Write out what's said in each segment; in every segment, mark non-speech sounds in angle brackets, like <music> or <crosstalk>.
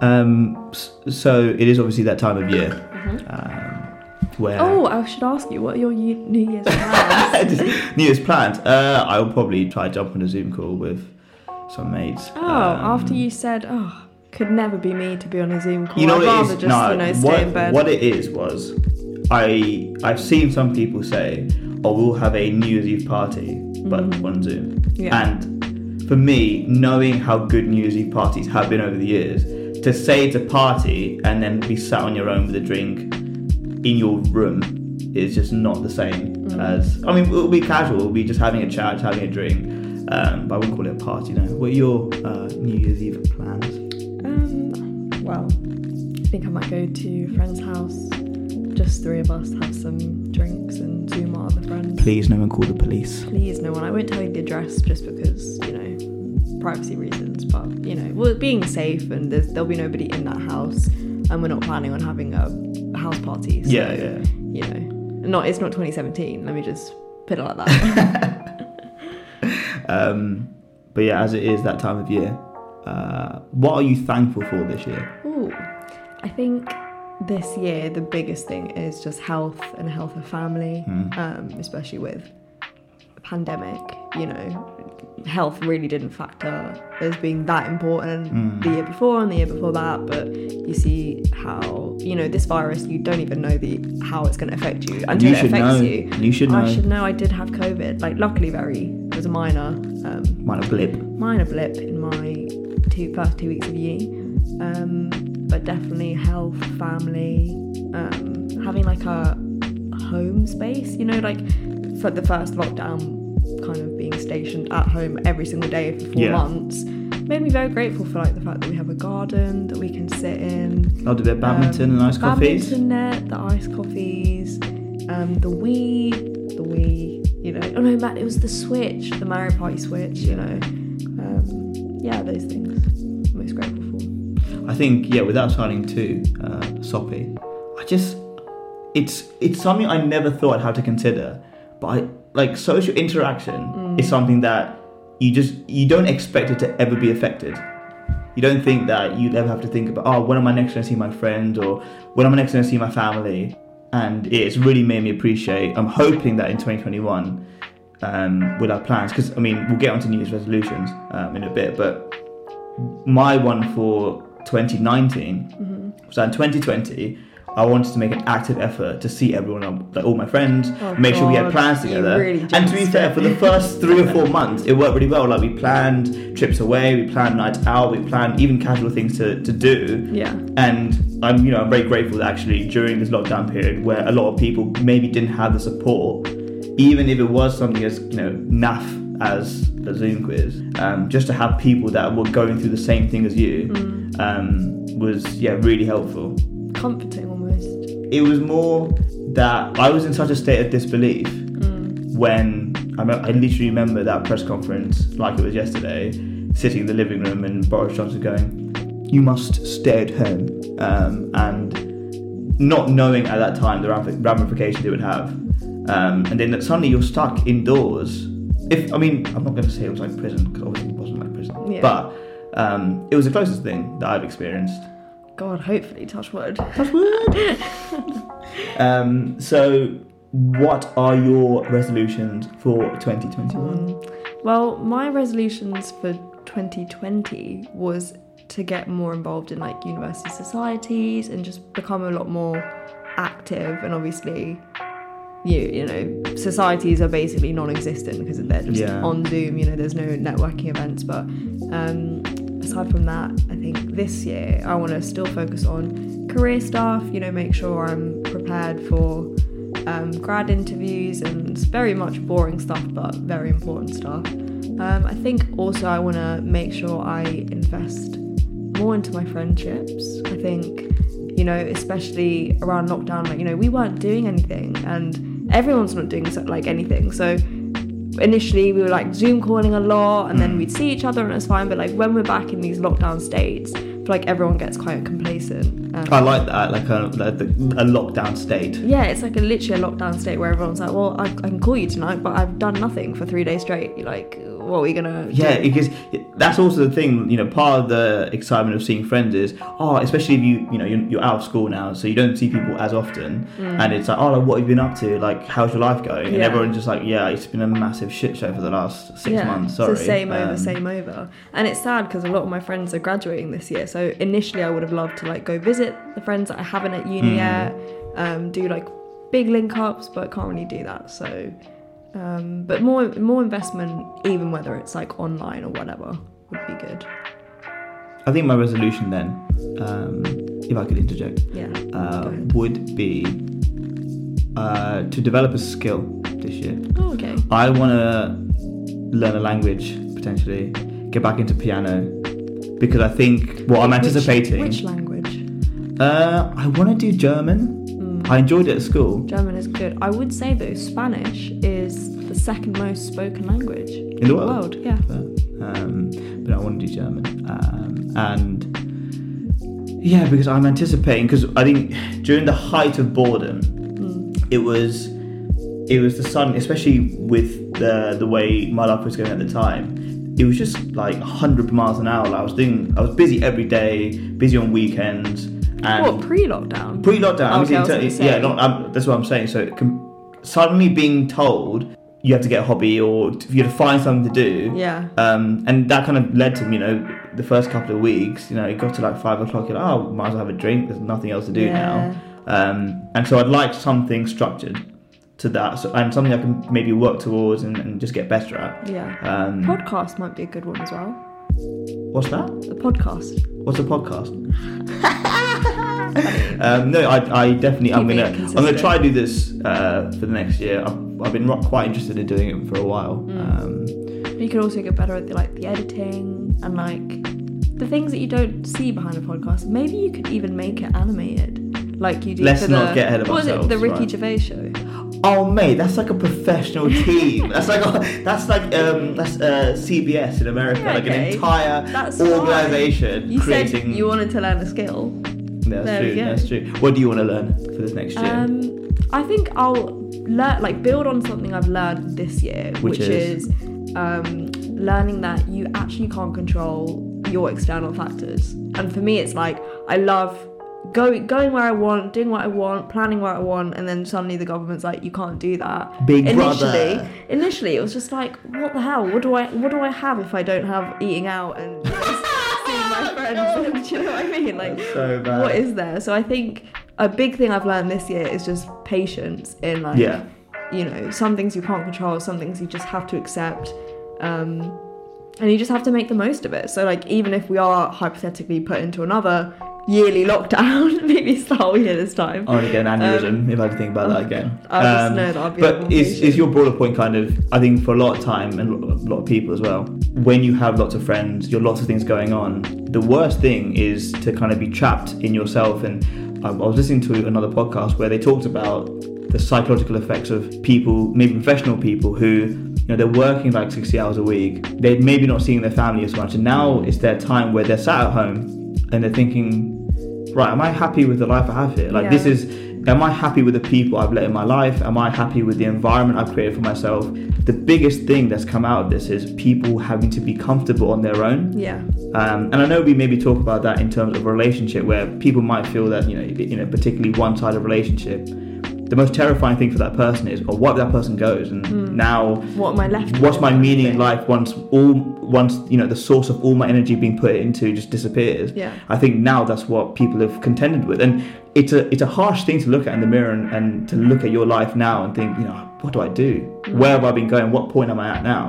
Um, so it is obviously that time of year um, where Oh, I should ask you, what are your New Year's <laughs> plans? New Year's plans. Uh, I'll probably try to jump on a Zoom call with some mates. oh, Um, after you said, oh, could never be me to be on a Zoom call. you know I'd what rather it is? just, no, you know, stay what, in bed. what it is was, I I've seen some people say, "Oh, we'll have a New Year's Eve party, but on Zoom." Mm-hmm. Yeah. And for me, knowing how good New Year's Eve parties have been over the years, to say it's a party and then be sat on your own with a drink in your room is just not the same Mm. as. I mean, it'll be casual. We'll be just having a chat, having a drink. Um, but I wouldn't call it a party. No. What are your uh, New Year's Eve plans? Um, well, I think I might go to a friend's house. Just three of us have some drinks and Zoom our other friends. Please, no one call the police. Please, no one. I won't tell you the address just because, you know, privacy reasons. But, you know, well, being safe and there's, there'll be nobody in that house. And we're not planning on having a house party. So, Yeah, yeah. You know, not it's not 2017. Let me just put it like that. <laughs> Um, but yeah, as it is that time of year, uh, what are you thankful for this year? Ooh, I think this year the biggest thing is just health and health of family, um, especially with pandemic. You know, health really didn't factor as being that important the year before and the year before that. But you see how you know this virus, you don't even know the how it's going to affect you until You it should affects know. you. You should know. I should know. I did have COVID. Like, luckily, very it was a minor. Um, Minor blip. minor blip in my two first two weeks of uni, um, but definitely health, family, um, having like a home space. You know, like for the first lockdown, kind of being stationed at home every single day for four Yeah. months made me very grateful for like the fact that we have a garden that we can sit in. I'll do a bit of badminton Um, and ice coffees. Badminton net, the iced coffees, um, the Wii, the Wii. You know, oh no, Matt, it was the Switch, the Mario Party Switch. You know, um, yeah, those things. I'm most grateful for. I think yeah, without sounding too uh, soppy, I just it's it's something I never thought I'd have to consider. But I, like social interaction is something that you just you don't expect it to ever be affected. You don't think that you'd ever have to think about oh when am I next going to see my friend or when am I next going to see my family, and it's really made me appreciate. I'm hoping that in 2021 um, with our plans because I mean we'll get onto New Year's resolutions um, in a bit, but my one for 2019 was that in 2020 I wanted to make an active effort to see everyone, like all my friends, Oh, make sure we had plans together. really and to be fair, for the <laughs> first three or four months, it worked really well. Like we planned trips away, we planned nights out, we planned even casual things to, to do. Yeah. And I'm, you know, I'm very grateful that actually during this lockdown period, where a lot of people maybe didn't have the support, even if it was something as you know naff as a Zoom quiz, um, just to have people that were going through the same thing as you um, was yeah really helpful. Comforting almost. It was more that I was in such a state of disbelief when I, me- I literally remember that press conference like it was yesterday, sitting in the living room and Boris Johnson going, "You must stay at home," um, and not knowing at that time the ramifications it would have, um, and then suddenly you're stuck indoors. If I mean, I'm not going to say it was like prison because obviously it wasn't like prison, Yeah. but um, it was the closest thing that I've experienced. God, hopefully, touch wood. <laughs> Touch wood. um, so, what are your resolutions for 2021? Well, my resolutions for 2020 was to get more involved in like university societies and just become a lot more active. And obviously, you you know, societies are basically non-existent because they're just Yeah. on Zoom. You know, there's no networking events. But um, aside from that, I think this year I want to still focus on career stuff. You know, make sure I'm prepared for um, grad interviews and very much boring stuff, but very important stuff. Um, I think also I want to make sure I invest more into my friendships. I think, you know, especially around lockdown, like, you know, we weren't doing anything and everyone's not doing like anything. So initially we were like Zoom calling a lot and then we'd see each other and it's fine. But like when we're back in these lockdown states, like everyone gets quite complacent. Um, I like that, like a, like a lockdown state. yeah, it's like a literally a lockdown state where everyone's like, well, I, I can call you tonight, but I've done nothing for three days straight. Like, what are we gonna Yeah, do? because that's also the thing. You know, part of the excitement of seeing friends is, oh, especially if you, you know, you're, you're out of school now, so you don't see people as often, and it's like, oh, like, what have you been up to? Like, how's your life going? And Mm. Yeah. everyone's just like, yeah, it's been a massive shit show for the last six yeah, months. Sorry, the same over, Um, same over. And it's sad because a lot of my friends are graduating this year. So initially, I would have loved to like go visit the friends that I haven't at uni Mm. yet, um, do like big link ups, but can't really do that. So, um, but more more investment, even whether it's like online or whatever, would be good. I think my resolution then, um, if I could interject, Yeah. uh, would be uh, to develop a skill this year. Oh, okay. I want to learn a language potentially, get back into piano, because I think what I'm Which- anticipating. Which, language? Uh, I want to do German. Mm. I enjoyed it at school German is good. I would say though, Spanish is second most spoken language in, in the world. Yeah. But, um, but I want to do German, um, and yeah, because I'm anticipating. Because I think during the height of boredom, Mm. it was it was the sun, especially with the the way my life was going at the time. It was just like 100 miles an hour. Like I was doing, I was busy every day, busy on weekends, and What pre-lockdown? pre-lockdown. Okay, I was yeah, not, I'm, that's what I'm saying. So com- suddenly being told you have to get a hobby or you have to find something to do. Yeah. Um, and that kind of led to you know the first couple of weeks. You know, it got to like five o'clock. You're like, oh, might as well have a drink. There's nothing else to do Yeah. now. Um, and so I'd like something structured to that, so, and something I can maybe work towards and, and just get better at. Yeah. Um, Podcast might be a good one as well. what's that? A podcast. What's a podcast? <laughs> um, no, I, I definitely I'm gonna I'm gonna try to do this uh, for the next year. I've, I've been quite interested in doing it for a while. Mm. Um, You can also get better at the, like the editing and like the things that you don't see behind a podcast. Maybe you could even make it animated, like you do Let's for the not get ahead of what was it, ourselves, the Ricky right. Gervais show. oh mate, that's like a professional <laughs> team. that's like that's like um, that's uh, CBS in America, Yeah, like okay. an entire That's organization You creating. said you wanted to learn a skill. That's there true. That's true. What do you want to learn for this next year? Um, I think I'll learn, like, build on something I've learned this year, Which which, is? is, um, learning that you actually can't control your external factors. And for me, it's like I love going going where I want, doing what I want, planning what I want, and then suddenly the government's like, you can't do that. Big initially, brother. initially it was just like, what the hell? What do I what do I have if I don't have eating out and friends? <laughs> do you know what I mean? Like, That's so bad. what is there? So I think a big thing I've learned this year is just patience in like yeah. you know some things you can't control, some things you just have to accept, um, and you just have to make the most of it. So like even if we are hypothetically put into another yearly lockdown, <laughs> maybe it's the whole year this time. I want to get an aneurysm if I had to think about that again. I just Um, know that I'll be But is, is your broader point kind of, I think for a lot of time and a lot- of people as well, when you have lots of friends, you have lots of things going on, the worst thing is to kind of be trapped in yourself. And I, I was listening to another podcast where they talked about the psychological effects of people, maybe professional people who, you know, they're working like 60 hours a week, they're maybe not seeing their family as much. And now it's their time where they're sat at home and they're thinking, right, am I happy with the life I have here? Like, this is, am I happy with the people I've let in my life? Am I happy with the environment I've created for myself? The biggest thing that's come out of this is people having to be comfortable on their own. yeah, Um, and I know we maybe talk about that in terms of a relationship where people might feel that, you know, you know, particularly one sided relationship, the most terrifying thing for that person is, oh, what that person goes? And Hmm. now what am I left? what's my meaning in life once all once you know the source of all my energy being put into just disappears Yeah. i think now that's what people have contended with and it's a it's a harsh thing to look at in the mirror and, and to look at your life now and think you know what do i do where have i been going what point am i at now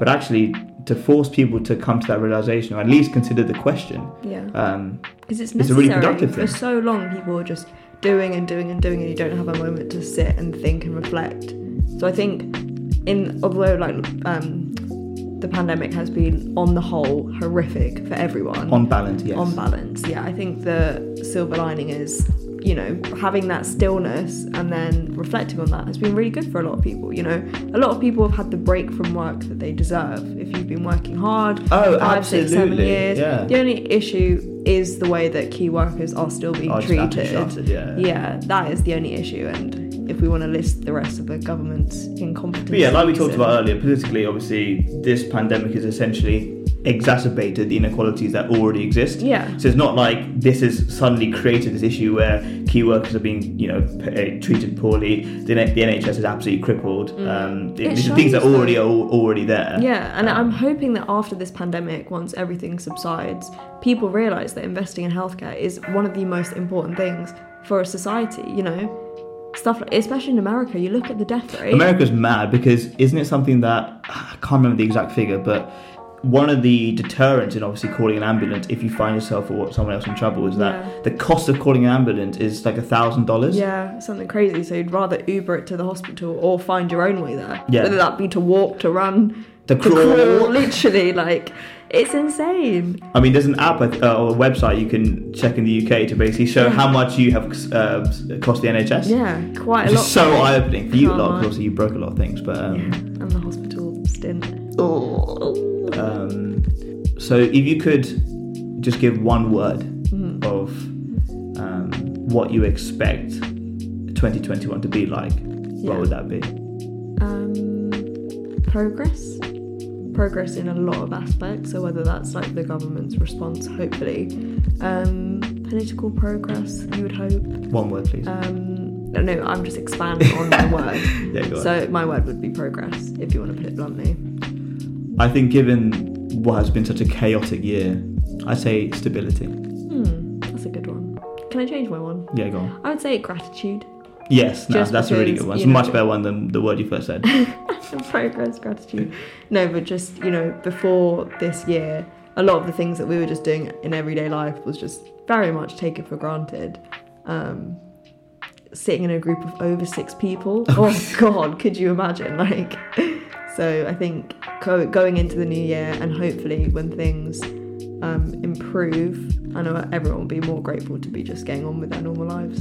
but actually to force people to come to that realization or at least consider the question Yeah. um, because it's It's a necessary. really productive For so long, people are just doing and doing and doing, and you don't have a moment to sit and think and reflect. So I think, in although like um, the pandemic has been on the whole horrific for everyone, on balance yes. On balance, yeah, I think the silver lining is you know having that stillness and then reflecting on that has been really good for a lot of people. You know, a lot of people have had the break from work that they deserve. If you've been working hard, oh five, six, seven absolutely years. yeah The only issue is the way that key workers are still being just have to be treated. yeah Yeah, that is the only issue, and if we want to list the rest of the government's incompetence. But yeah, like we talked about earlier, politically, obviously, this pandemic is essentially exacerbated the inequalities that already exist. Yeah. So it's not like this has suddenly created this issue where key workers are being, you know, p- uh, treated poorly. The, N- the NHS is absolutely crippled. Um, It these are things that already are already there. Yeah, and I'm hoping that after this pandemic, once everything subsides, people realise that investing in healthcare is one of the most important things for a society. You know, stuff like, especially in America, you look at the death rate. America's mad because isn't it something that I can't remember the exact figure, but one of the deterrents in obviously calling an ambulance if you find yourself or someone else in trouble is that Yeah. the cost of calling an ambulance is like a thousand dollars. Yeah, something crazy. So you'd rather Uber it to the hospital or find your own way there. Yeah. Whether that be to walk, to run, The to crawl, crawl. <laughs> literally, like it's insane. I mean, there's an app uh, or a website you can check in the UK to basically show Yeah. how much you have uh, cost the NHS. Yeah, quite a lot. so eye opening for you a lot because obviously you broke a lot of things. But um, And the hospital stint. Um, so if you could just give one word Mm-hmm. of um, what you expect 2021 to be like, Yeah. what would that be? um, progress progress in a lot of aspects so whether that's like the government's response hopefully um, political progress you would hope One word, please. um, no, no i'm just expanding on my <laughs> word yeah, go on. so my word would be progress if you want to put it bluntly I think given what has been such a chaotic year, I say stability. hmm, that's a good one can i change my one Yeah, go on. i would say gratitude Yes, no, that's a really good one. It's a much know- better one than the word you first said. <laughs> progress gratitude no but just you know before this year a lot of the things that we were just doing in everyday life was just very much taken for granted um sitting in a group of over six people <laughs> oh god could you imagine like <laughs> so i think go, going into the new year and hopefully when things um, improve i know everyone will be more grateful to be just getting on with their normal lives